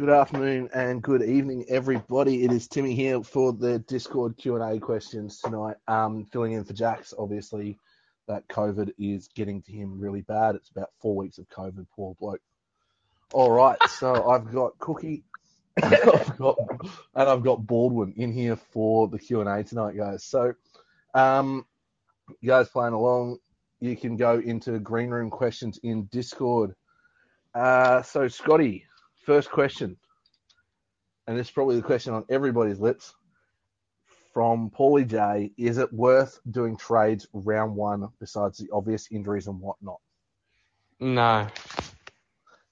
Good afternoon and good evening, everybody. It is Timmy here for the Discord Q and A questions tonight. Um, filling in for Jax. Obviously, that COVID is getting to him really bad. It's about four weeks of COVID. Poor bloke. All right, so I've got Cookie, I've got, and I've got Baldwin in here for the Q and A tonight, guys. So, um, you guys playing along, you can go into green room questions in Discord. Uh, so Scotty, first question, and this is probably the question on everybody's lips from Paulie J: Is it worth doing trades round one besides the obvious injuries and whatnot? No.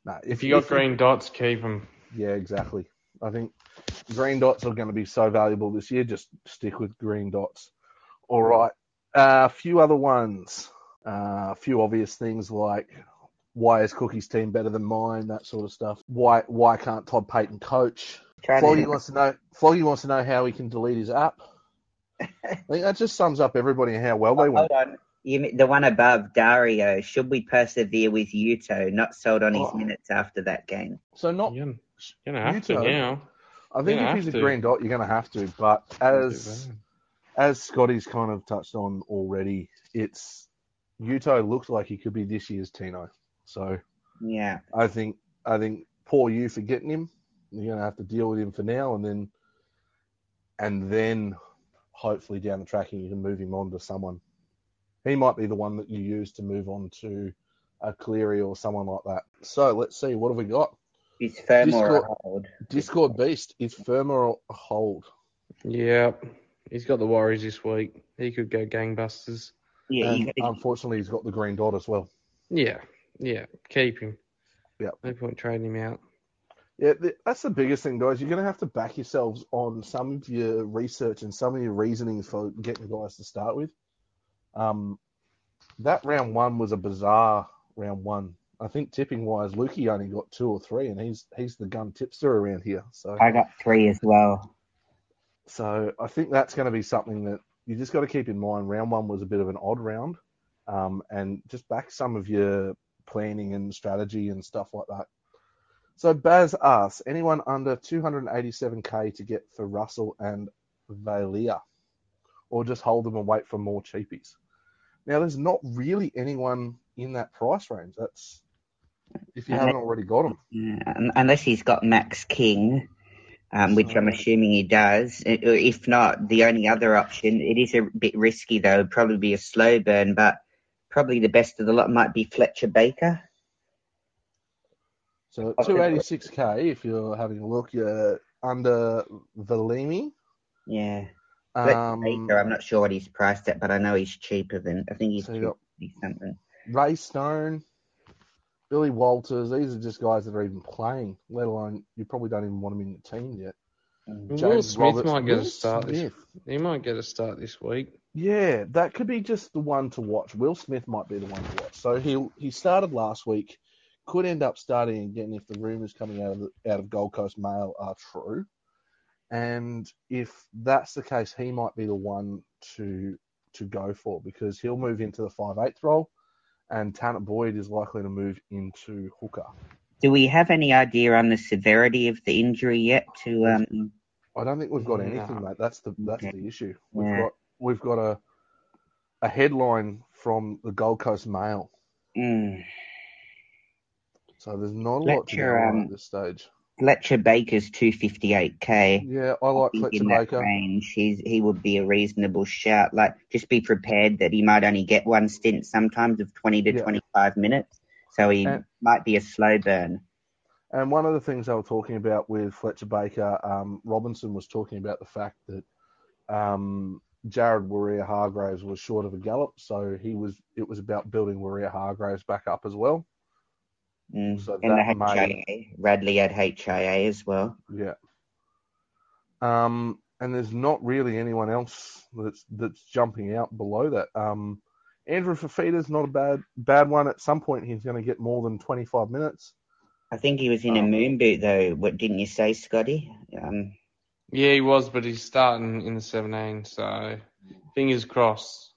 No, If you got green dots, keep them. yeah, exactly. I think green dots are going to be so valuable this year. Just stick with green dots. All right, a few other ones. Uh, a few obvious things like why is Cookie's team better than mine? That sort of stuff. Why why can't Todd Payten coach? Try Floggy wants to know. Floggy wants to know how he can delete his app. I think that just sums up everybody and how well they oh, went. hold on. You, the one above, Dario. Should we persevere with Yuto? Not sold on his Oh. minutes after that game. So not. You're gonna have to now. I think if he's a green dot, you're going to have to. But as as Scotty's kind of touched on already, it's Yuto looks like he could be this year's Tino. So Yeah. I think I think poor you for getting him. You're going to have to deal with him for now, and then and then hopefully down the track you can move him on to someone. He might be the one that you use to move on to a Cleary or someone like that. So let's see what have we got. He's firm Discord- a hold. Discord Beast is firm or hold. Yeah, He's got the Warriors this week. He could go gangbusters. Yeah, you And gotta, unfortunately, he's got the green dot as well. Yeah. Yeah. Keep him. Yeah. No point trading him out. Yeah, th- that's the biggest thing, guys. You're going to have to back yourselves on some of your research and some of your reasonings for getting guys to start with. Um, that round one was a bizarre round one. I think tipping wise, Lukey only got two or three, and he's he's the gun tipster around here. So I got three as well. so I think that's going to be something that you just got to keep in mind. Round one was a bit of an odd round, um, and just back some of your planning and strategy and stuff like that. So Baz asks, anyone under 287k to get for Russell and Valia, or just hold them and wait for more cheapies? Now, there's not really anyone in that price range. That's if you haven't already got them. Yeah, unless he's got Max King, um, which I'm assuming he does. If not, the only other option, it is a bit risky though, probably be a slow burn, but probably the best of the lot might be Fletcher Baker. So 286k, if you're having a look, you're under Valimi. Yeah. Fletcher Um, Baker, I'm not sure what he's priced at, but I know he's cheaper than, I think he's So you got- 250 something. Ray Stone, Billy Walters. These are just guys that are even playing. Let alone you probably don't even want them in your team yet. Mm. Will Smith Roberts- might get Will a start this he might get a start this week. Yeah, that could be just the one to watch. Will Smith might be the one to watch. So he he started last week, could end up starting again if the rumours coming out of the, out of Gold Coast Mail are true. And if that's the case, he might be the one to to go for because he'll move into the five eighth role, and Tanah Boyd is likely to move into hooker. Do we have any idea on the severity of the injury yet to, um, I don't think we've got No. anything, mate. That's the that's the issue. We've Yeah. got we've got a a headline from the Gold Coast Mail. mm, So there's not a lot to go on um, at this stage. Fletcher Baker's 258k. Yeah, I like think Fletcher Baker. range, he's, he would be a reasonable shout. Like, just be prepared that he might only get one stint sometimes of 20 to Yeah. 25 minutes. So he And- might be a slow burn. And one of the things they were talking about with Fletcher Baker, um, Robinson was talking about the fact that um, Jared Waerea-Hargreaves was short of a gallop, so he was. It was about building Waerea-Hargreaves back up as well. Mm. So and the HIA. Radley had HIA as well. Yeah. Um, and there's not really anyone else that's that's jumping out below that. Um, Andrew Fafita's not a bad bad one. At some point, he's going to get more than 25 minutes. I think he was in a Um, moon boot though. What didn't you say, Scotty? Um, Yeah, he was, but he's starting in the 17, so fingers crossed.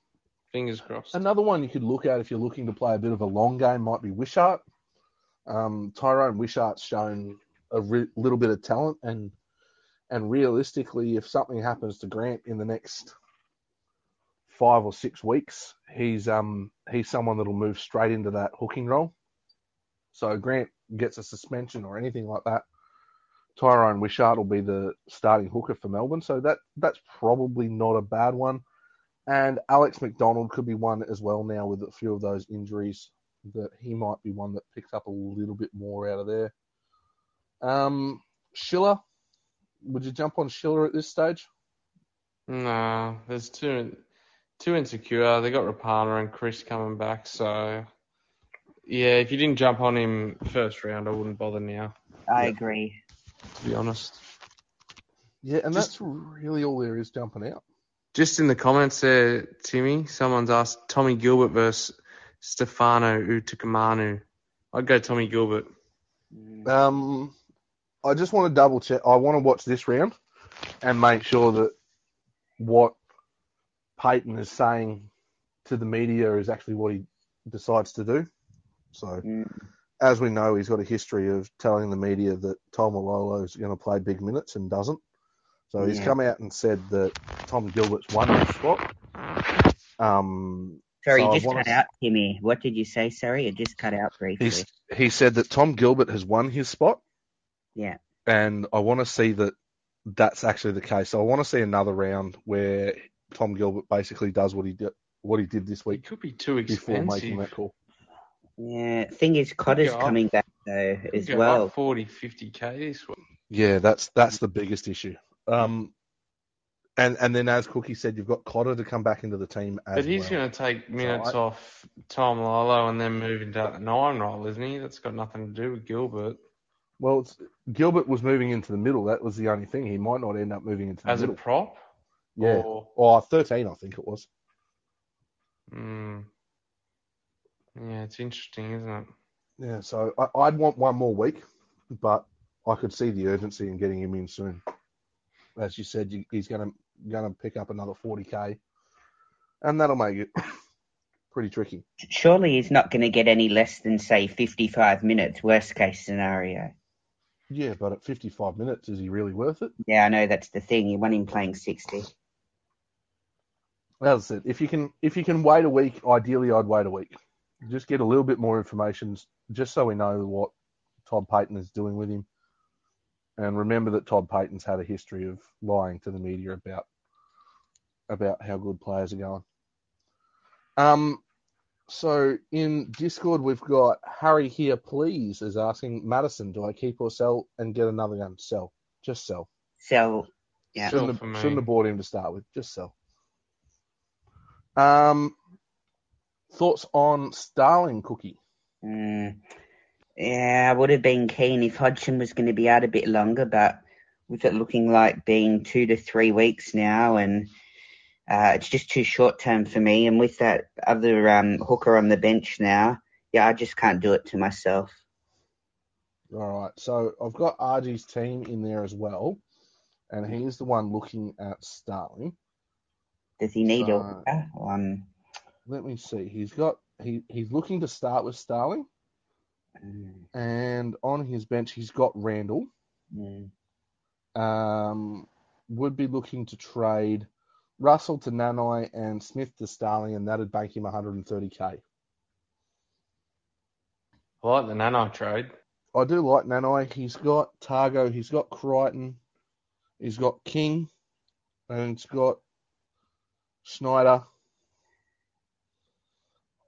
Fingers crossed. Another one you could look at if you're looking to play a bit of a long game might be Wishart. Um, Tyran Wishart's shown a re- little bit of talent, and and realistically, if something happens to Grant in the next five or six weeks, he's um he's someone that'll move straight into that hooking role. So Grant gets a suspension or anything like that, Tyran Wishart will be the starting hooker for Melbourne. So that that's probably not a bad one. And Alex McDonald could be one as well now with a few of those injuries that he might be one that picks up a little bit more out of there. Um, Schiller, would you jump on Schiller at this stage? Nah, there's too too insecure. They got Rapana and Kris coming back, so yeah, if you didn't jump on him first round, I wouldn't bother now. I Yeah. agree. To be honest. Yeah, and Just- that's really all there is jumping out. Just in the comments there, Timmy, someone's asked Tommy Gilbert versus Stefano Utoikamanu. I'd go Tommy Gilbert. Um, I just want to double check. I want to watch this round and make sure that what Payten is saying to the media is actually what he decides to do. So, Mm. as we know, he's got a history of telling the media that Taumalolo is going to play big minutes and doesn't. So he's Yeah. come out and said that Tom Gilbert's won his spot. Um, Sorry, So you just wanna cut out, Timmy. What did you say? Sorry, it just cut out briefly. he's, he said that Tom Gilbert has won his spot. Yeah. and I want to see that that's actually the case. So I want to see another round where Tom Gilbert basically does what he did what he did this It week could be too expensive. before making that call. Yeah. Thing is, Cotter's go up. coming back though as Go well. up 40, 50k this week. Yeah, that's that's the biggest issue. Um, and and then as Cookie said, you've got Cotter to come back into the team as But he's well. going to take minutes I- off Taumalolo and then move into that nine role, isn't he? That's got nothing to do with Gilbert. Well, it's, Gilbert was moving into the middle. That was the only thing. He might not end up moving into the As a prop? yeah. Or, Oh, 13, I think it was. mm, yeah, it's interesting, isn't it? Yeah, so I, I'd want one more week, but I could see the urgency in getting him in soon. As you said, you, he's going to going to pick up another 40k, and that'll make it pretty tricky. Surely he's not going to get any less than say 55 minutes. Worst case scenario. Yeah, but at 55 minutes, is he really worth it? Yeah, I know that's the thing. You want him playing 60. As I said, if you can if you can wait a week, ideally I'd wait a week. Just get a little bit more information, just so we know what Todd Payten is doing with him. And remember that Todd Payten's had a history of lying to the media about about how good players are going. Um, so in Discord we've got Harry here, please, is asking Madison, do I keep or sell and get another gun? Sell, just sell. Sell, yeah. Shouldn't for have, shouldn't have bought him to start with. Just sell. Um, thoughts on Starling Cookie? Mm, yeah, I would have been keen if Hodgson was going to be out a bit longer, but with it looking like being two to three weeks now, and uh, it's just too short term for me. And with that other um, hooker on the bench now, yeah, I just can't do it to myself. All right. So I've got RG's team in there as well, and he's the one looking at Starling. Does he need a So- hooker? Um, Let me see. He's got he he's looking to start with Starling, mm, and on his bench he's got Randall. mm. Um, would be looking to trade Russell to Nanai and Smith to Starling, and that'd bank him 130k. I like the Nano trade. I do like Nanai. He's got Tago, he's got Crichton, he's got King, and he's got Schneider.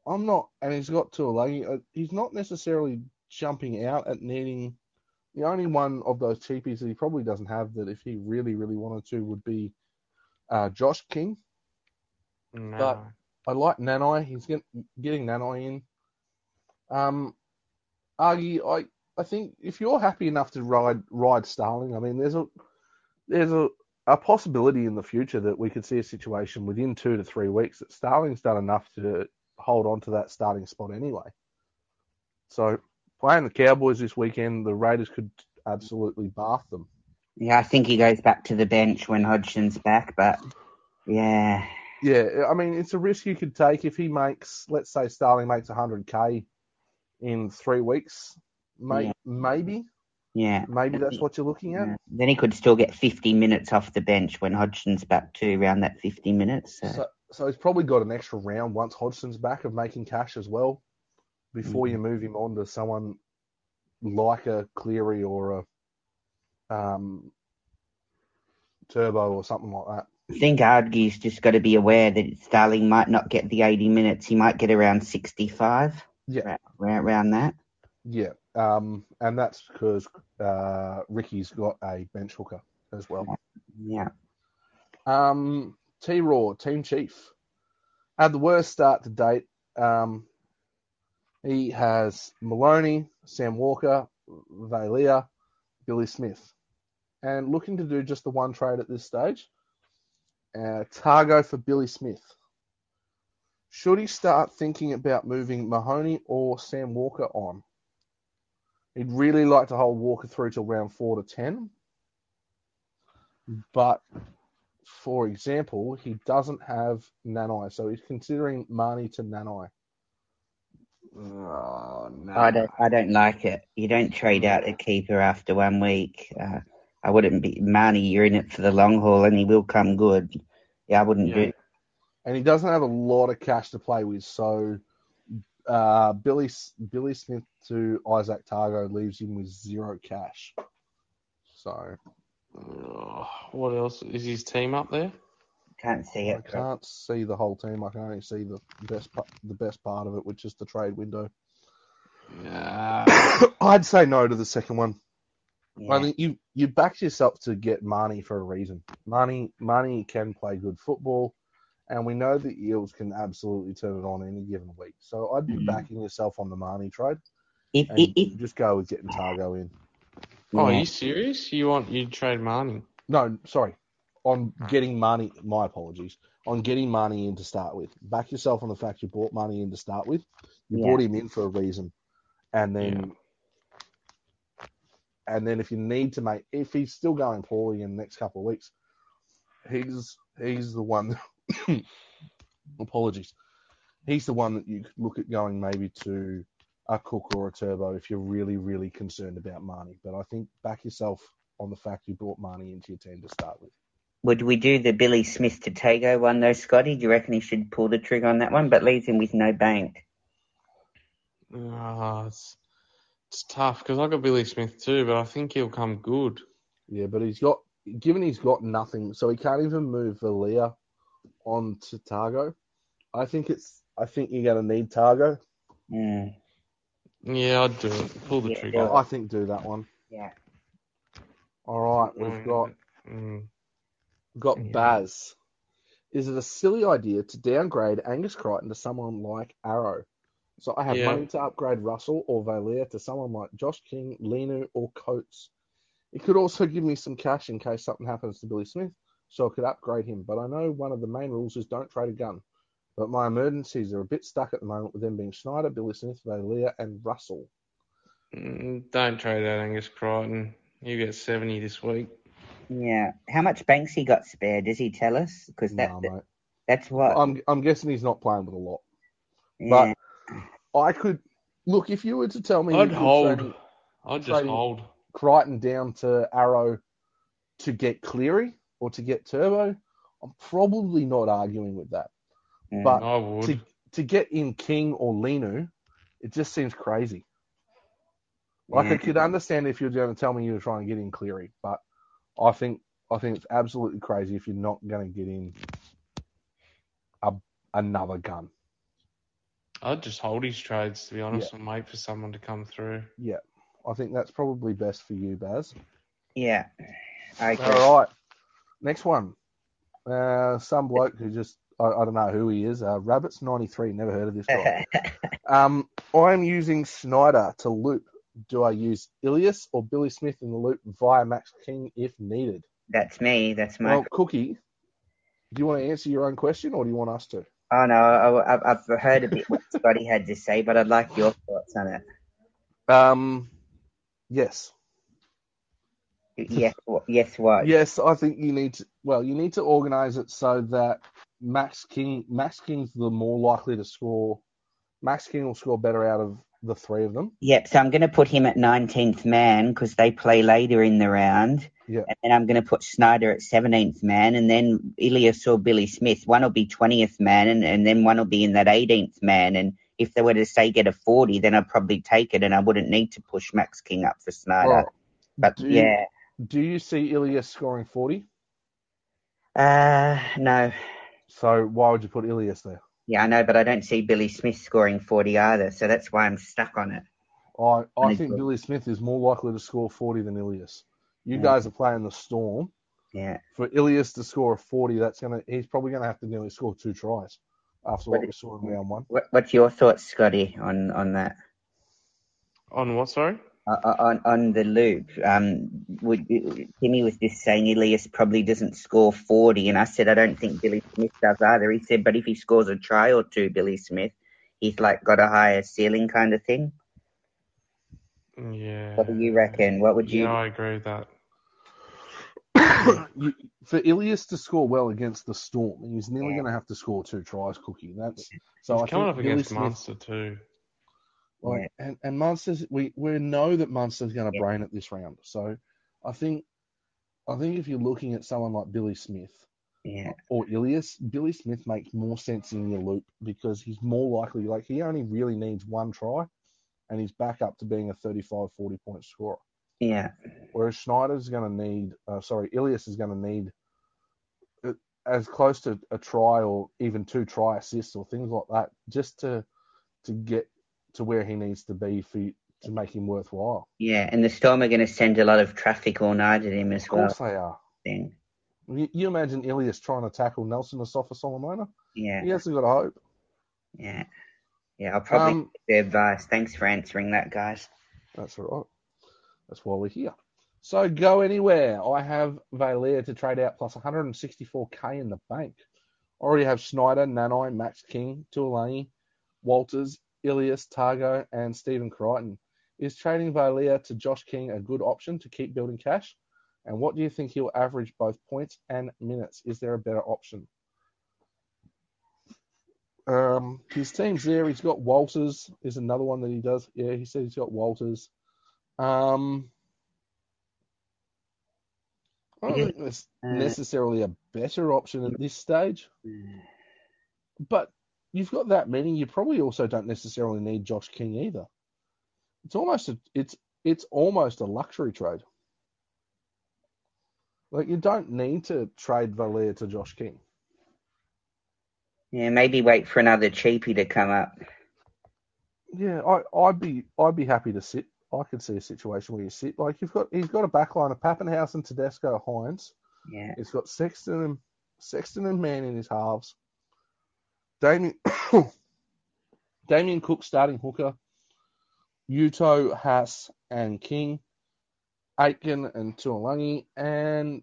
I'm not, and he's got Tuolagi. Uh, He's not necessarily jumping out at needing. The only one of those cheapies that he probably doesn't have that if he really, really wanted to would be uh, Josh King. No. But- I like Nanai. He's get, getting Nanai in. Um, Argy, I I think if you're happy enough to ride ride Starling, I mean, there's a there's a, a possibility in the future that we could see a situation within two to three weeks that Starling's done enough to hold on to that starting spot anyway. So playing the Cowboys this weekend, the Raiders could absolutely bath them. Yeah, I think he goes back to the bench when Hodgson's back, but yeah, Yeah, I mean, it's a risk you could take if he makes, let's say, Starling makes 100k in three weeks, may, Yeah. maybe. Yeah. Maybe that's what you're looking at. Yeah. Then he could still get 50 minutes off the bench when Hodgson's back too, around that 50 minutes. So. So, so he's probably got an extra round once Hodgson's back of making cash as well before Mhm. you move him on to someone like a Cleary or a um, Turbo or something like that. I think Ardgie's just got to be aware that Starling might not get the 80 minutes. He might get around 65. Yeah. Around, around that. Yeah, um, and that's because uh, Ricky's got a bench hooker as well. Yeah. Um, T Raw, Team Chief, had the worst start to date. Um, he has Maloney, Sam Walker, Valia, Billy Smith, and looking to do just the one trade at this stage. Uh, Tago for Billy Smith. Should he start thinking about moving Mahoney or Sam Walker on? He'd really like to hold Walker through till round four to ten. But for example, he doesn't have Nanai, so he's considering Marnie to Nanai. Oh, no. I don't. I don't like it. You don't trade out a keeper after one week. Uh, I wouldn't be Marnie. You're in it for the long haul, and he will come good. Yeah, I wouldn't Yeah. do. And he doesn't have a lot of cash to play with, so uh, Billy Billy Smith to Izack Tago leaves him with zero cash. So Oh, what else? Is his team up there? Can't see it. I it. can't see the whole team. I can only see the best pa- the best part of it, which is the trade window. Yeah. I'd say no to the second one. Yeah. I think you you backed yourself to get Marnie for a reason. Marnie Marnie can play good football, and we know that Eels can absolutely turn it on any given week. So I'd be Mhm. backing yourself on the Marnie trade if, and if, if, just go with getting Tago in. Oh, are you serious? You want you trade Marnie? No, sorry, on oh. getting Marnie. My apologies on getting Marnie in to start with. Back yourself on the fact you bought Marnie in to start with. You Yeah. brought him in for a reason, and then. And then if you need to make, if he's still going poorly in the next couple of weeks, he's he's the one. apologies, he's the one that you could look at going maybe to a Cook or a Turbo if you're really really concerned about Marnie. But I think back yourself on the fact you brought Marnie into your team to start with. Would we do the Billy Smith to Tago one though, Scotty? Do you reckon he should pull the trigger on that one, but leaves him with no bank? Oh, it's it's tough because I got Billy Smith too, but I think he'll come good. Yeah, but he's got given he's got nothing, so he can't even move Valia on to Tago. I think it's I think you're gonna need Tago. Mm, Yeah, I'd do it. Pull the Yeah, trigger. do. I think do that one. yeah. All right, we've got Mm. got Yeah. Baz. Is it a silly idea to downgrade Angus Crichton to someone like Arrow? So I have Yeah. money to upgrade Russell or Valia to someone like Josh King, Leniu, or Coates. It could also give me some cash in case something happens to Billy Smith, so I could upgrade him. But I know one of the main rules is don't trade a gun. But my emergencies are a bit stuck at the moment with them being Schneider, Billy Smith, Valia, and Russell. Mm, Don't trade out Angus Crichton. You get 70 this week. Yeah. How much banks he got spare? Does he tell us? Because that, Nah, that- that's what. I'm I'm guessing he's not playing with a lot. yeah. But I could look if you were to tell me I'd hold. trading I'd just trading- hold. Crichton down to Arrow to get Cleary or to get Turbo, I'm probably not arguing with that. Mm. But I would. to to get in King or Leniu, it just seems crazy. Like I Yeah. could understand if you're going to tell me you were trying to get in Cleary, but I think I think it's absolutely crazy if you're not going to get in a, another gun. I'd just hold his trades to be honest and wait for someone to come through. Yeah, I think that's probably best for you, Baz. yeah. Okay. All right. Next one. Uh, some bloke who just, I, I don't know who he is. Uh, Rabbits93, never heard of this guy. um, I'm using Snyder to loop. Do I use Ilias or Billy Smith in the loop via Max King if needed? That's me. That's my. Well, Cookie, do you want to answer your own question or do you want us to? Oh no, I, I've, I've heard a bit what Scotty had to say, but I'd like your thoughts on it. Um, yes. Yes. Yes, what? Yes, I think you need to. Well, you need to organise it so that Max King, Max King's the more likely to score. Max King will score better out of the three of them. Yep, so I'm going to put him at 19th man because they play later in the round. Yeah. And then I'm going to put Snyder at 17th man, and then Ilias or Billy Smith. One will be 20th man, and, and then one will be in that 18th man. And if they were to say get a 40, then I'd probably take it, and I wouldn't need to push Max King up for Snyder. But Do you- yeah, Do you see Ilias scoring 40? uh, no. So why would you put Ilias there? Yeah, I know, but I don't see Billy Smith scoring 40 either, so that's why I'm stuck on it. I, I think good. Billy Smith is more likely to score 40 than Ilias. You Yeah. guys are playing the Storm. Yeah. For Ilias to score a 40, that's gonna he's probably going to have to nearly score two tries after what What- we saw in round one. What, what's your thoughts, Scotty, on, on that? On what? Sorry. Uh, on on the loop, um, would, Timmy was just saying Elias probably doesn't score 40, and I said I don't think Billy Smith does either. He said, but if he scores a try or two, Billy Smith, he's like got a higher ceiling kind of thing. Yeah. What do you reckon? What would you? Yeah, I agree with that. You- for Ilias to score well against the Storm, he's nearly Yeah. going to have to score two tries, Cookie. That's so. He's I coming think up against Smith, Munster too. Like, and and Munster's we we know that Munster's going to brain it this round. So I think I think if you're looking at someone like Billy Smith Yeah, or Ilias, Billy Smith makes more sense in your loop because he's more likely like he only really needs one try and he's back up to being a 35 40 point scorer. yeah, Whereas Schneider's going to need uh, sorry, Ilias is going to need uh, as close to a try or even two try assists or things like that just to to get to where he needs to be for to make him worthwhile. yeah. And the Storm are going to send a lot of traffic all night at him as well. Of well. course they are. Then, You, you imagine Ilias trying to tackle Nelson Asofa-Solomona? yeah, He hasn't got a hope. yeah, yeah. I'll probably Um, their advice. Thanks for answering that, guys. That's all right. That's why we're here. So go anywhere. I have Valia to trade out plus 164k in the bank. I Already have Schneider, Nanai, Max King, Tuolani, Walters, Ilias, Tago, and Stephen Crichton. Is trading Valia to Josh King a good option to keep building cash? And what do you think he'll average both points and minutes? Is there a better option? Um, his team's there. He's got Walters. Is another one that he does. Yeah, he said he's got Walters. Um, I don't think there's necessarily a better option at this stage, but you've got that many. You probably also don't necessarily need Josh King either. It's almost a it's it's almost a luxury trade. Like you don't need to trade Valia to Josh King. Yeah, maybe wait for another cheapie to come up. Yeah, I, I'd be I'd be happy to sit. I could see a situation where you sit. Like you've got he's got a backline of Papenhuyzen, Tedesco, Hynes. Yeah, He's got Sexton and Sexton and Man in his halves. Damien Damien Cook starting hooker. Uto, Haas, and King. Aitken and Tuolangi. And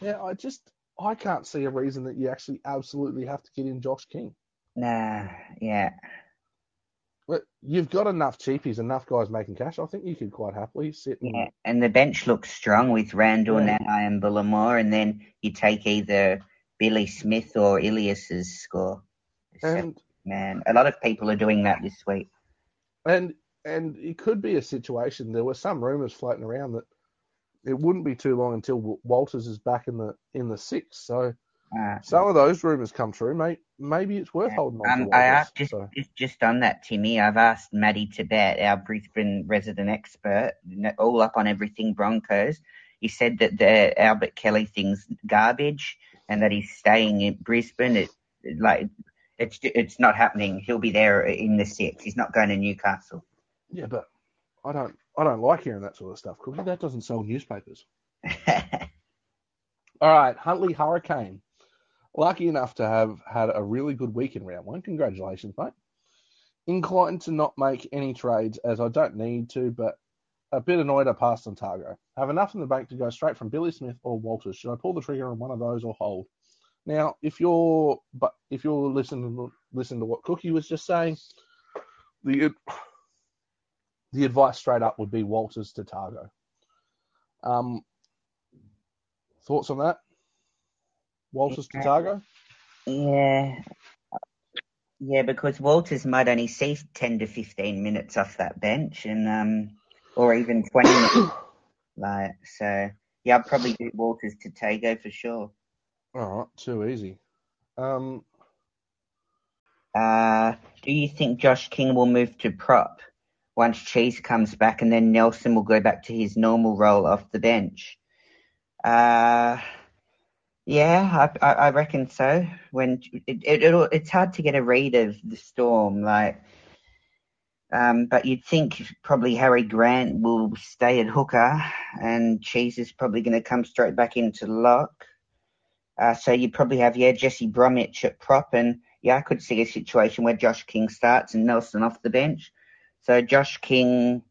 yeah, I just I can't see a reason that you actually absolutely have to get in Josh King. nah, yeah, But you've got enough cheapies, enough guys making cash. I think you could quite happily sit and yeah. And the bench looks strong with Randall, Yeah. Nanai, and Bullimore, and then you take either Billy Smith or Ilias's score. And Man, a lot of people are doing that this week. And and it could be a situation. There were some rumours floating around that it wouldn't be too long until Walters is back in the in the six. So Uh, some of those rumours come true. Mate, maybe it's worth Yeah. holding on Um, to I Walters. asked just, so, just just on that, Timmy. I've asked Matty Tibet, our Brisbane resident expert, all up on everything Broncos. He said that the Albert Kelly thing's garbage, and that he's staying in Brisbane. It like it's it's not happening. He'll be there in the six. He's not going to Newcastle. yeah, but I don't I don't like hearing that sort of stuff, Cookie. That doesn't sell newspapers. All right, Huntley Hurricane. Lucky enough to have had a really good week in round one. Congratulations, mate. Inclined to not make any trades as I don't need to, but a bit annoyed I passed on Tago. Have enough in the bank to go straight from Billy Smith or Walters. Should I pull the trigger on one of those or hold? Now, if you're but if you're listening to listen to what Cookie was just saying, the the advice straight up would be Walters to Tago. Um, thoughts on that? Walters to Yeah. Tago? yeah, Yeah, because Walters might only see 10 to 15 minutes off that bench and um or even 20 minutes. Like, so yeah, I'd probably do Walters to Tago for sure. All right, too easy. Um, Uh, do you think Josh King will move to prop once Cheese comes back and then Nelson will go back to his normal role off the bench? Uh, yeah, I, I, I reckon so. When it, it, it's hard to get a read of the storm, like, um, but you'd think probably Harry Grant will stay at hooker and Cheese is probably going to come straight back into lock. Uh, so you probably have yeah Jesse Bromwich at prop, and yeah, I could see a situation where Josh King starts and Nelson off the bench. So Josh King,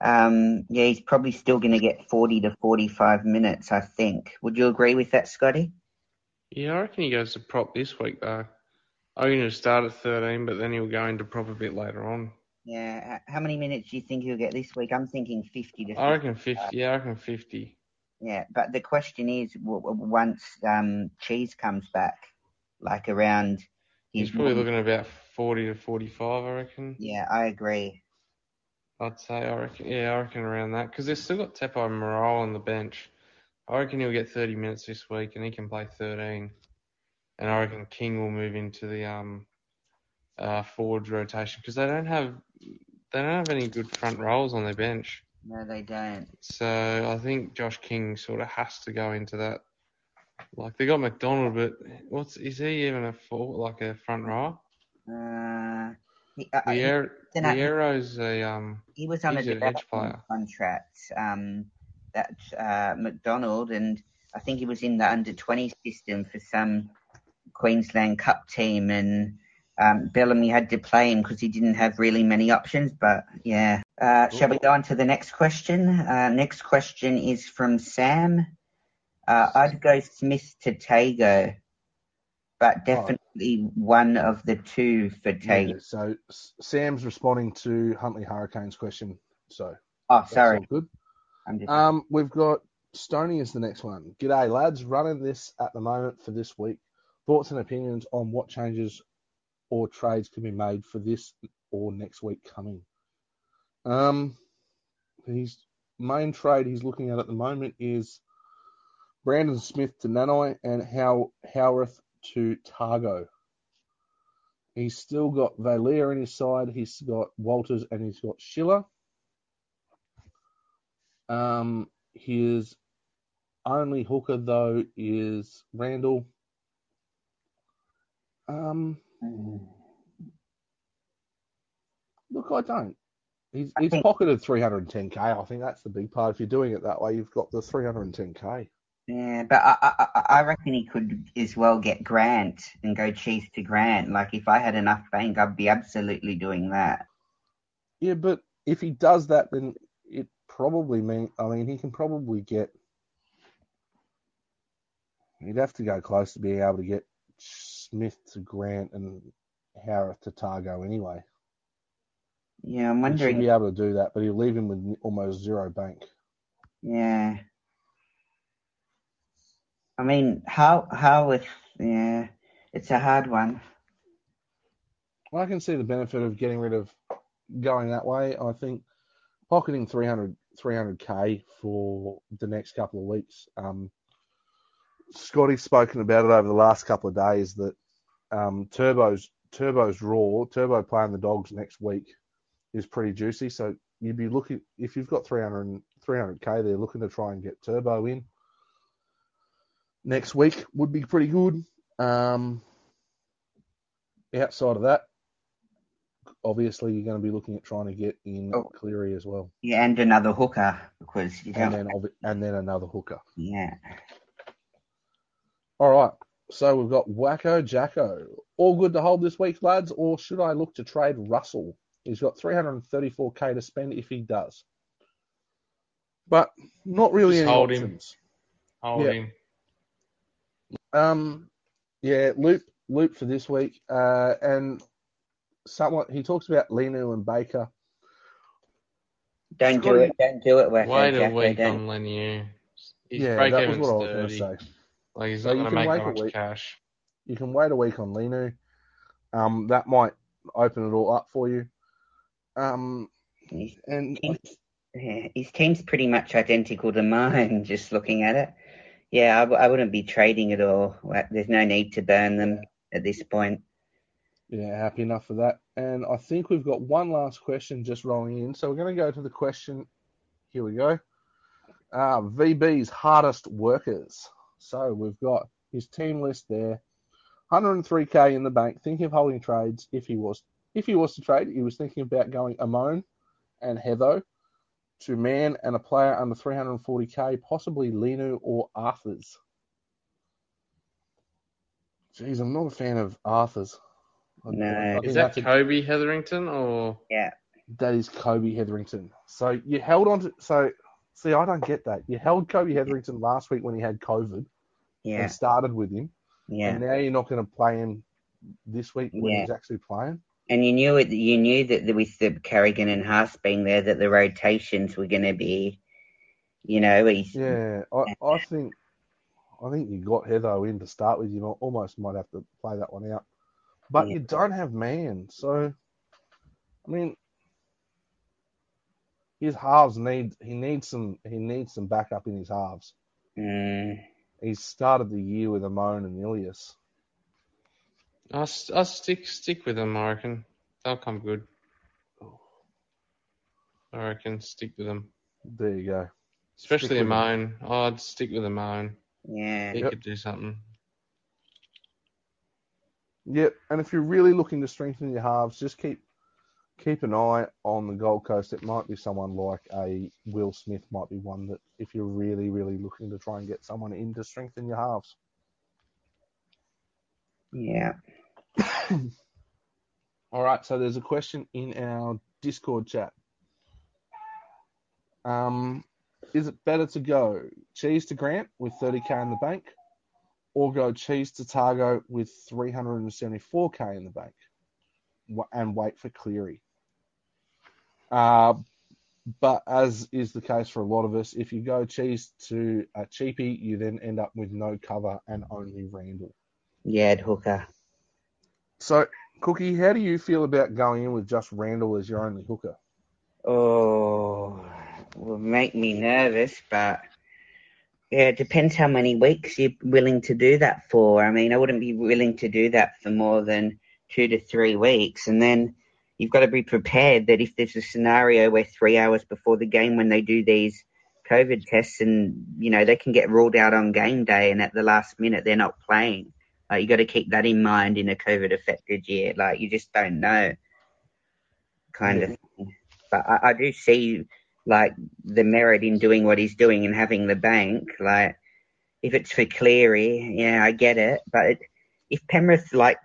um, yeah, he's probably still going to get forty to forty-five minutes, I think. Would you agree with that, Scotty? Yeah, I reckon he goes to prop this week though. I'm going to start at 13, but then he'll go into prop a bit later on. Yeah. How many minutes do you think he'll get this week? I'm thinking fifty to. I reckon 50. Yeah, I reckon 50. Yeah, but the question is, w- w- once um, Cheese comes back, like around, He's probably looking at about 40 to 45, I reckon. Yeah, I agree. I'd say, I reckon, yeah, I reckon around that. Because they've still got Tepo and Morale on the bench. I reckon he'll get 30 minutes this week and he can play 13. And I reckon King will move into the um uh forwards rotation because they don't have they don't have any good front rows on their bench. No, they don't. So I think Josh King sort of has to go into that. Like they got McDonald, but what's is he even a full like a front row? Uh, he, uh, he, Vier- Viero's a um he was on a edge player. contract. Um, that uh, McDonald, and I think he was in the under twenty system for some Queensland Cup team, and um, Bellamy had to play him because he didn't have really many options. But yeah, uh, shall we go on to the next question? Uh, next question is from Sam. Uh, I'd go Smith to Tago, but definitely one of the two for Tago. yeah, so Sam's responding to Huntley Hurricanes question. So Oh, sorry. good. Um, we've got Stony as the next one. G'day, lads. Running this at the moment for this week. Thoughts and opinions on what changes or trades can be made for this or next week coming. Um, his main trade he's looking at at the moment is Brandon Smith to Nanai and How Howarth to Tago. He's still got Valia in his side. He's got Walters and he's got Schiller. Um, his only hooker though is Randall. Um, Mm-hmm. look, I don't. He's he's think- pocketed 310k. I think that's the big part. If you're doing it that way, you've got the 310k. Yeah, but I, I I- I reckon he could as well get Grant and go cheese to Grant. Like if I had enough bank, I'd be absolutely doing that. Yeah, but if he does that, then it probably mean. I mean, he can probably get. He'd have to go close to being able to get Smith to Grant and Howarth to Tago anyway. Yeah, I'm wondering. He should be able to do that, but he'll leave him with almost zero bank. Yeah. I mean, how how with yeah, it's a hard one. Well, I can see the benefit of getting rid of going that way. I think pocketing 300 300k for the next couple of weeks. Um, Scotty's spoken about it over the last couple of days that um, Turbo's Turbo's raw Turbo playing the Dogs next week is pretty juicy. So you'd be looking if you've got 300 300k, they're looking to try and get Turbo in next week would be pretty good. Um, outside of that, obviously you're going to be looking at trying to get in Oh. Cleary as well, Yeah, and another hooker because you and then and then another hooker. Yeah. All right, so we've got Wacko Jacko. All good to hold this week, lads, or should I look to trade Russell? He's got 334k to spend if he does, but not really Just any hold him. Hold Yeah. him. Um, yeah, loop loop for this week, uh, and somewhat he talks about Leniu and Baker. Don't do Scotty- it. Don't do it. Wacko Wait a Jacko, week don't. on Leniu. His yeah, break that was even's what I was going to say. Like he's So not you going to can make wait that a much week. cash. You can wait a week on Leniu. Um, that might open it all up for you. Um, His, and yeah, his team's pretty much identical to mine, just looking at it. Yeah, I, w- I wouldn't be trading at all. There's no need to burn them at this point. yeah, happy enough for that. And I think we've got one last question just rolling in. So we're going to go to the question. Here we go. Uh, VB's hardest workers. So we've got his team list there. 103k in the bank. Thinking of holding trades if he was if he was to trade. He was thinking about going Amon and Heatho to man and a player under 340k, possibly Leniu or Arthurs. Jeez, I'm not a fan of Arthurs. No. Is that that's a- Kobe Hetherington or Yeah, that is Kobe Hetherington. So you held on to so see I don't get that. You held Kobe Hetherington last week when he had COVID yeah, and started with him. yeah. And now you're not going to play him this week when Yeah. he's actually playing. And you knew it. You knew that with the Carrigan and Haas being there, that the rotations were going to be, you know, he's, Yeah, I, I think I think you got Heatho in to start with. You almost might have to play that one out, but Yeah. you don't have man. So, I mean, his halves need he needs some he needs some backup in his halves. mm, He started the year with Amon and Ilias. I'll, I'll stick stick with them. I reckon they'll come good. I reckon stick with them, There you go. especially Stick with them. I'd stick with Amon. yeah, He Yep. could do something. Yep, and if you're really looking to strengthen your halves, just keep keep an eye on the Gold Coast. It might be someone like a Will Smith, might be one that if you're really, really looking to try and get someone in to strengthen your halves. yeah. All right, so there's a question in our Discord chat. Um, is it better to go cheese to Grant with 30k in the bank, or go cheese to Tago with 374k in the bank, and wait for Cleary? Uh, but as is the case for a lot of us, if you go cheese to a cheapie, you then end up with no cover and only Randall. Yeah, hooker. So, Cookie, how do you feel about going in with just Randall as your only hooker? Oh, will make me nervous, but yeah, it depends how many weeks you're willing to do that for. I mean, I wouldn't be willing to do that for more than two to three weeks, and then you've got to be prepared that if there's a scenario where three hours before the game, when they do these COVID tests, and you know they can get ruled out on game day, and at the last minute they're not playing. Like you got to keep that in mind in a COVID affected year. Like you just don't know, kind of. thing. But I, I do see like the merit in doing what he's doing and having the bank. Like if it's for Cleary, yeah, I get it. But it, if Penrith like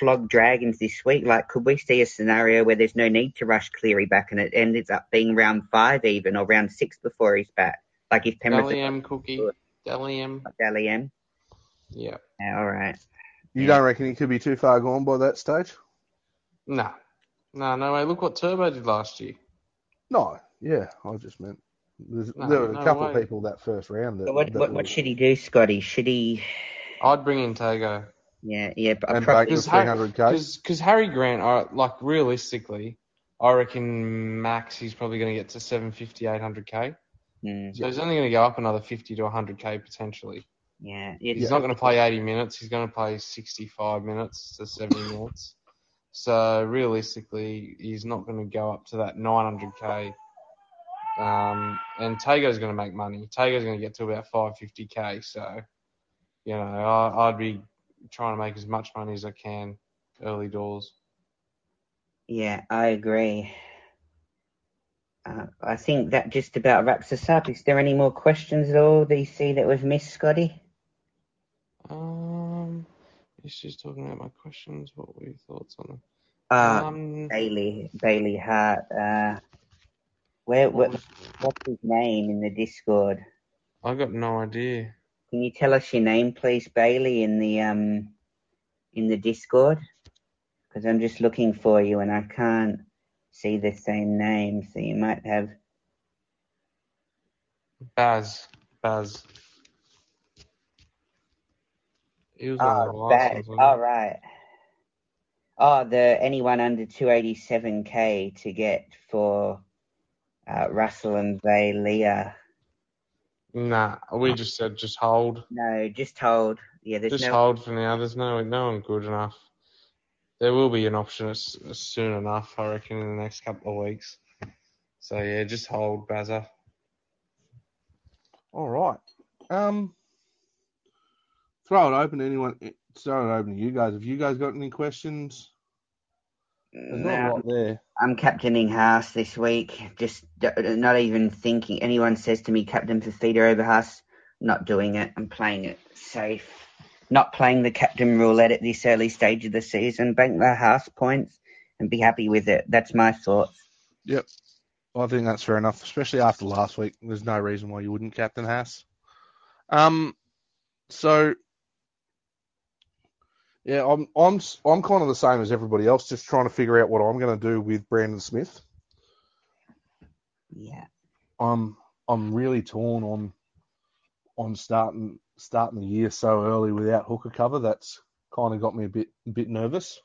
flog Dragons this week, like could we see a scenario where there's no need to rush Cleary back and it ends up being round five even or round six before he's back? Like if Penrith Dally M cookie. Dally M. Dally M. Yeah. Yeah, all right. You Yeah. don't reckon he could be too far gone by that stage? No. No, no way. Look what Turbo did last year. No, yeah, I just meant there's, No, there were a no couple of people that first round that, So what, that what what should he do, Scotty? Should he? I'd bring in Tago. Yeah, yeah, but and probably bank Because 300k. Because Harry Grant, I, like realistically, I reckon max he's probably going to get to 750, 800k. Mm, So he's only going to go up another 50 to 100k potentially. yeah, He's it's, not going to play 80 minutes. He's going to play 65 minutes to 70 minutes. So realistically, he's not going to go up to that 900k. Um, and Tago's going to make money. Tago's going to get to about 550k. So, you know, I, I'd be trying to make as much money as I can early doors. Yeah, I agree. Uh, I think that just about wraps us up. Is there any more questions at all that you see that we've missed, Scotty? Um, he's just talking about my questions. What were your thoughts on them? Uh, um, Bailey, Bailey Hart. Uh, where, what what, was- what's his name in the Discord? I got no idea. Can you tell us your name, please, Bailey, in the um, in the Discord? Because I'm just looking for you and I can't see the same name, so you might have. Baz. Baz. He was Oh, Baz. right. Oh, the anyone under 287k to get for uh, Russell and Leah. Nah, we just said just hold. No, just hold. Yeah, there's Just no. hold for now. There's no no one good enough. There will be an option as, as soon enough, I reckon, in the next couple of weeks. So yeah, just hold Bazza. All right. Um, throw it open to anyone. Throw it open to you guys. Have you guys got any questions? There's not a lot there. I'm captaining Haas this week. Just not even thinking. Anyone says to me, captain Fifita over Haas, not doing it. I'm playing it safe. Not playing the captain roulette at this early stage of the season. Bank the Haas points and be happy with it. That's my thoughts. Yep. I think that's fair enough, especially after last week. There's no reason why you wouldn't captain Haas. Um, so yeah, I'm I'm I'm kind of the same as everybody else, just trying to figure out what I'm going to do with Brandon Smith. Yeah. I'm I'm really torn on on starting starting the year so early without hooker cover. That's kind of got me a bit a bit nervous.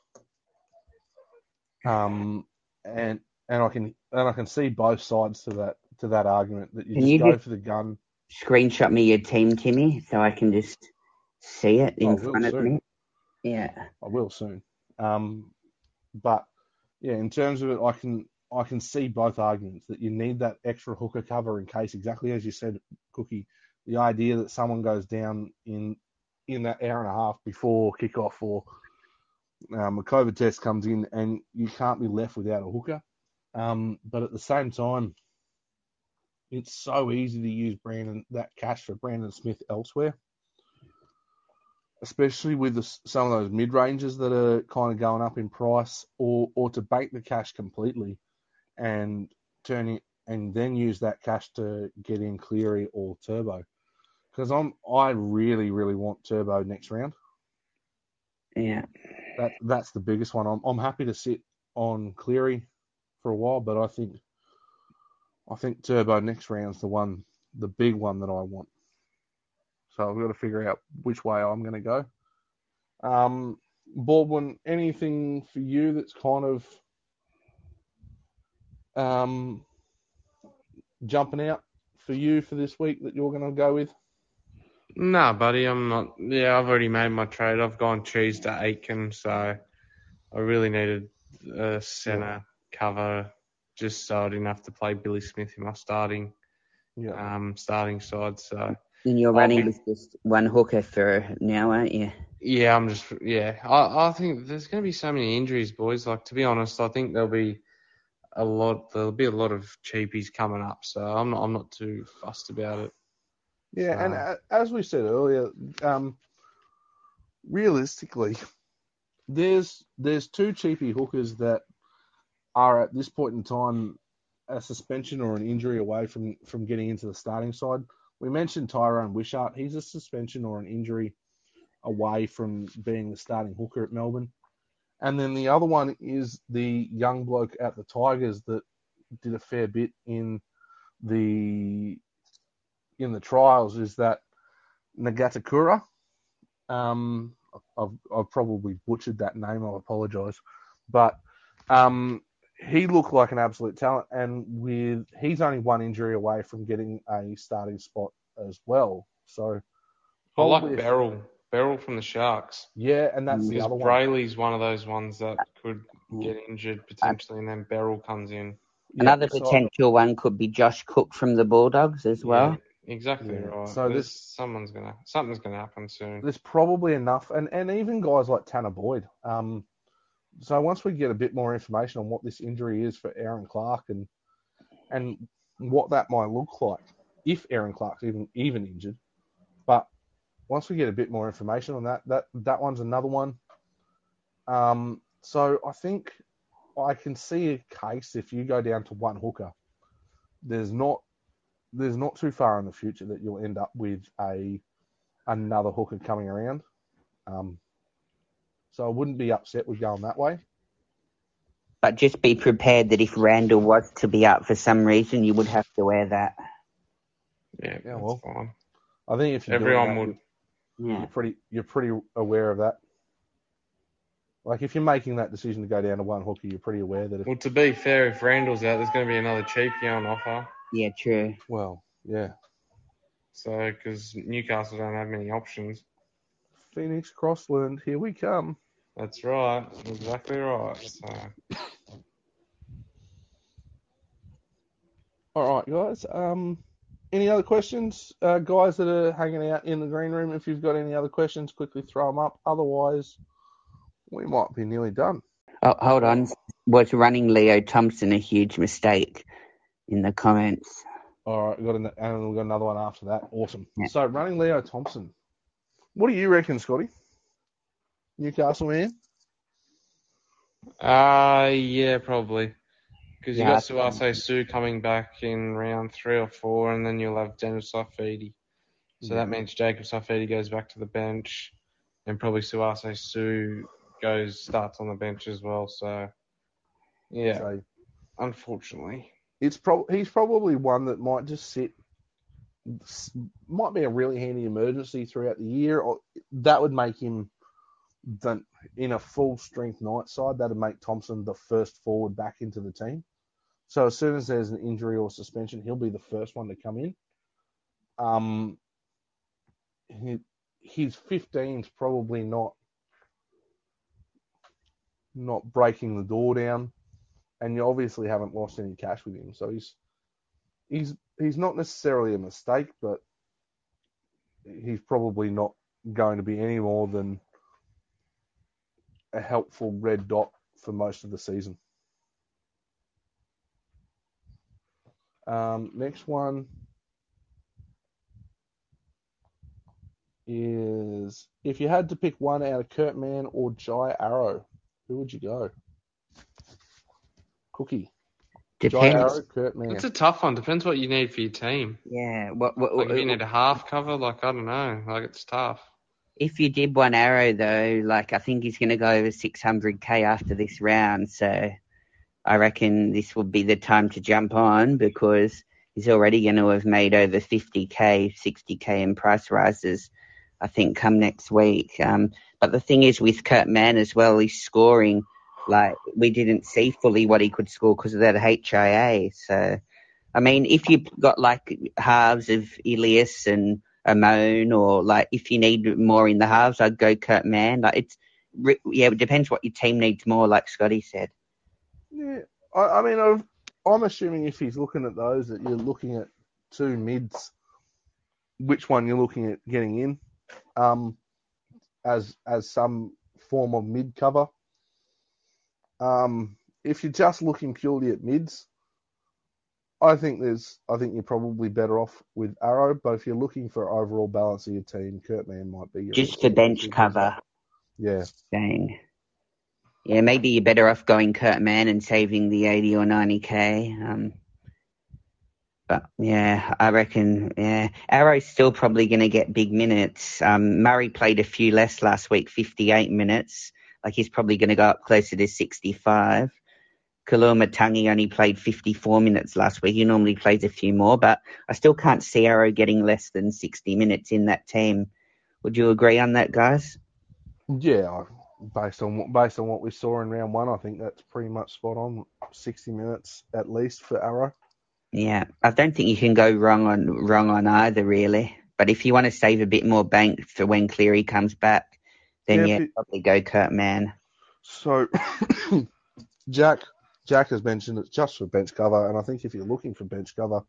Um, and and I can and I can see both sides to that to that argument that you Can just you go just- for the gun. Screenshot me your team, Timmy, so I can just see it in front of me. Yeah. I will soon. Um, but yeah, in terms of it, I can I can see both arguments that you need that extra hooker cover in case exactly as you said, Cookie. The idea that someone goes down in in that hour and a half before kickoff or um, a COVID test comes in and you can't be left without a hooker. Um, but at the same time, it's so easy to use Brandon that cash for Brandon Smith elsewhere especially with the, some of those mid ranges that are kind of going up in price, or or to bank the cash completely and turn it and then use that cash to get in Cleary or Turbo. Because I'm I really really want Turbo next round. Yeah. That that's the biggest one. I'm I'm happy to sit on Cleary for a while, but I think I think Turbo next round's the one, the big one that I want. So I've got to figure out which way I'm going to go. Um, Baldwin, anything for you that's kind of um, jumping out for you for this week that you're going to go with? Nah, buddy, I'm not. Yeah, I've already made my trade. I've gone cheese to Aiken, so I really needed a centre cover just so I didn't have to play Billy Smith in my starting Yeah. um starting side. So And you're I'll running be- with just one hooker for now, aren't you? yeah, I'm just yeah. I I think there's going to be so many injuries, boys. Like to be honest, I think there'll be a lot. There'll be a lot of cheapies coming up. So I'm not. I'm not too fussed about it. Yeah, and So- a- as we said earlier, um, realistically, there's there's two cheapy hookers that are at this point in time a suspension or an injury away from from getting into the starting side. We mentioned Tyran Wishart; he's a suspension or an injury away from being the starting hooker at Melbourne. And then the other one is the young bloke at the Tigers that did a fair bit in the in the trials is that Nagatakura. Um, I've, I've probably butchered that name. I apologise, but um, he looked like an absolute talent, and with he's only one injury away from getting a starting spot as well. So I like Berrell. Berrell from the Sharks. Yeah, and that's the Because other one. Brailey's one of those ones that could get injured potentially, and then Berrell comes in. Yeah, Another so- potential one could be Josh Cook from the Bulldogs as well. Yeah, exactly Yeah. right. So So this- someone's gonna something's gonna happen soon. there's probably enough, and, and even guys like Tanah Boyd. Um, so once we get a bit more information on what this injury is for Aaron Clark and and what that might look like if Aaron Clark's even even injured, but once we get a bit more information on that, that that one's another one. Um, so I think I can see a case if you go down to one hooker, there's not there's not too far in the future that you'll end up with a another hooker coming around. Um, so I wouldn't be upset with going that way. But just be prepared that if Randall was to be up for some reason, you would have to wear that. Yeah, Yeah, well, fine. I think if you're doing Everyone that, would. you're- Yeah. You're pretty you're pretty aware of that. Like if you're making that decision to go down to one hooker, you're pretty aware that if Well, to be fair, if Randall's out, there's going to be another cheapie on offer. Yeah, true. well, yeah, So, because Newcastle don't have many options. Phoenix Crossland, here we come. That's right. Exactly right. So, All right, guys. Um, any other questions, uh, guys that are hanging out in the green room? If you've got any other questions, quickly throw them up. Otherwise, we might be nearly done. Oh, hold on. Was running Leo Thompson a huge mistake in the comments? All right, we've got an, and we've got another one after that. Awesome. Yeah. So running Leo Thompson. What do you reckon, Scotty? Newcastle man? uh, yeah, probably. Because you Yeah, got Suase Sue coming back in round three or four, and then you'll have Daniel Saifiti. So Yeah. that means Jacob Saifiti goes back to the bench, and probably Suase Sue goes starts on the bench as well. So, yeah, So unfortunately. it's prob- he's probably one that might just sit. Might be a really handy emergency throughout the year. Or that would make him the, in a full strength night side. That'd make Thompson the first forward back into the team. So as soon as there's an injury or suspension, he'll be the first one to come in. Um, he, his 15's probably not not breaking the door down, and you obviously haven't lost any cash with him. So he's he's he's not necessarily a mistake, but he's probably not going to be any more than a helpful red dot for most of the season. Um, next one is if you had to pick one out of Kurt Mann or Jai Arrow, who would you go? Cookie. Jai Depends. Arrow, Kurt It's a tough one. Depends what you need for your team. Yeah. What, what, Like, if you need a half cover, like, I don't know. Like, it's tough. If you did one arrow though, like I think he's going to go over 600k after this round, so I reckon this will be the time to jump on because he's already going to have made over 50k, 60k in price rises. I think come next week. Um, but the thing is with Kurt Mann as well, he's scoring like we didn't see fully what he could score because of that HIA. So, I mean, if you've got like halves of Ilias and Amon, or like if you need more in the halves, I'd go Kurt Mann. Like it's yeah, it depends what your team needs more. Like Scotty said. Yeah, I, I mean, I've, I'm assuming if he's looking at those, that you're looking at two mids. Which one you're looking at getting in, um, as as some form of mid cover. Um, if you're just looking purely at mids, I think there's, I think you're probably better off with Arrow. But if you're looking for overall balance of your team, Kurt Mann might be Just for bench cover. Yeah, Dang. Yeah, maybe you're better off going Kurt Mann and saving the 80 or 90k. Um, but yeah, I reckon, yeah, Arrow's still probably going to get big minutes. Um, Murray played a few less last week, 58 minutes. Like he's probably going to go up closer to 65. Koloamatangi only played 54 minutes last week. He normally plays a few more, but I still can't see Arrow getting less than 60 minutes in that team. Would you agree on that, guys? yeah. Based on what based on what we saw in round one, I think that's pretty much spot on. Sixty minutes at least for Arrow. Yeah, I don't think you can go wrong on wrong on either, really. But if you want to save a bit more bank for when Cleary comes back, then Yeah, yeah, but- probably go Kurt Mann. So, Jack Jack has mentioned it's just for bench cover, and I think if you're looking for bench cover,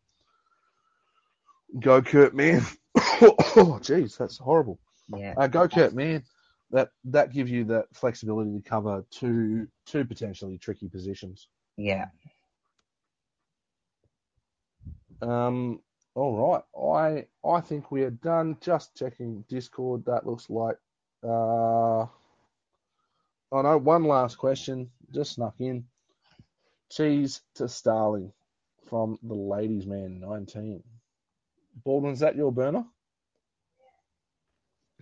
go Kurt Mann. oh, jeez, that's horrible. Yeah, Uh, go Kurt Mann. That that gives you that flexibility to cover two two potentially tricky positions. yeah. Um, all right, I I think we are done. Just checking Discord. That looks like. Uh, oh no, one last question just snuck in. Cheese to Starling from the Ladies Man 19. Baldwin, is that your burner?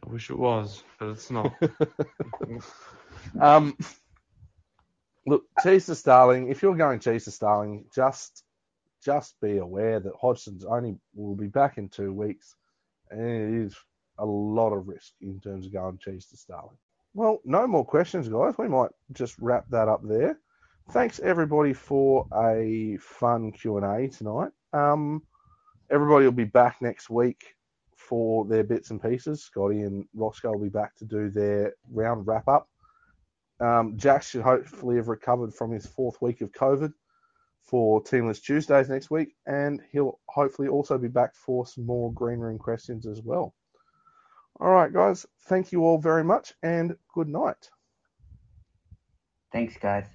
I wish it was, but it's not. um, look, cheese to Starling. If you're going cheese to Starling, just just be aware that Hodgson's only will be back in two weeks, and it is a lot of risk in terms of going cheese to Starling. well, no more questions, guys. We might just wrap that up there. Thanks everybody for a fun Q and A tonight. Um, everybody will be back next week for their bits and pieces. Scotty and Roscoe will be back to do their round wrap up. Um, Jack should hopefully have recovered from his fourth week of COVID for Teamless Tuesdays next week, and he'll hopefully also be back for some more green room questions as well. All right, guys, thank you all very much, and good night. Thanks, guys.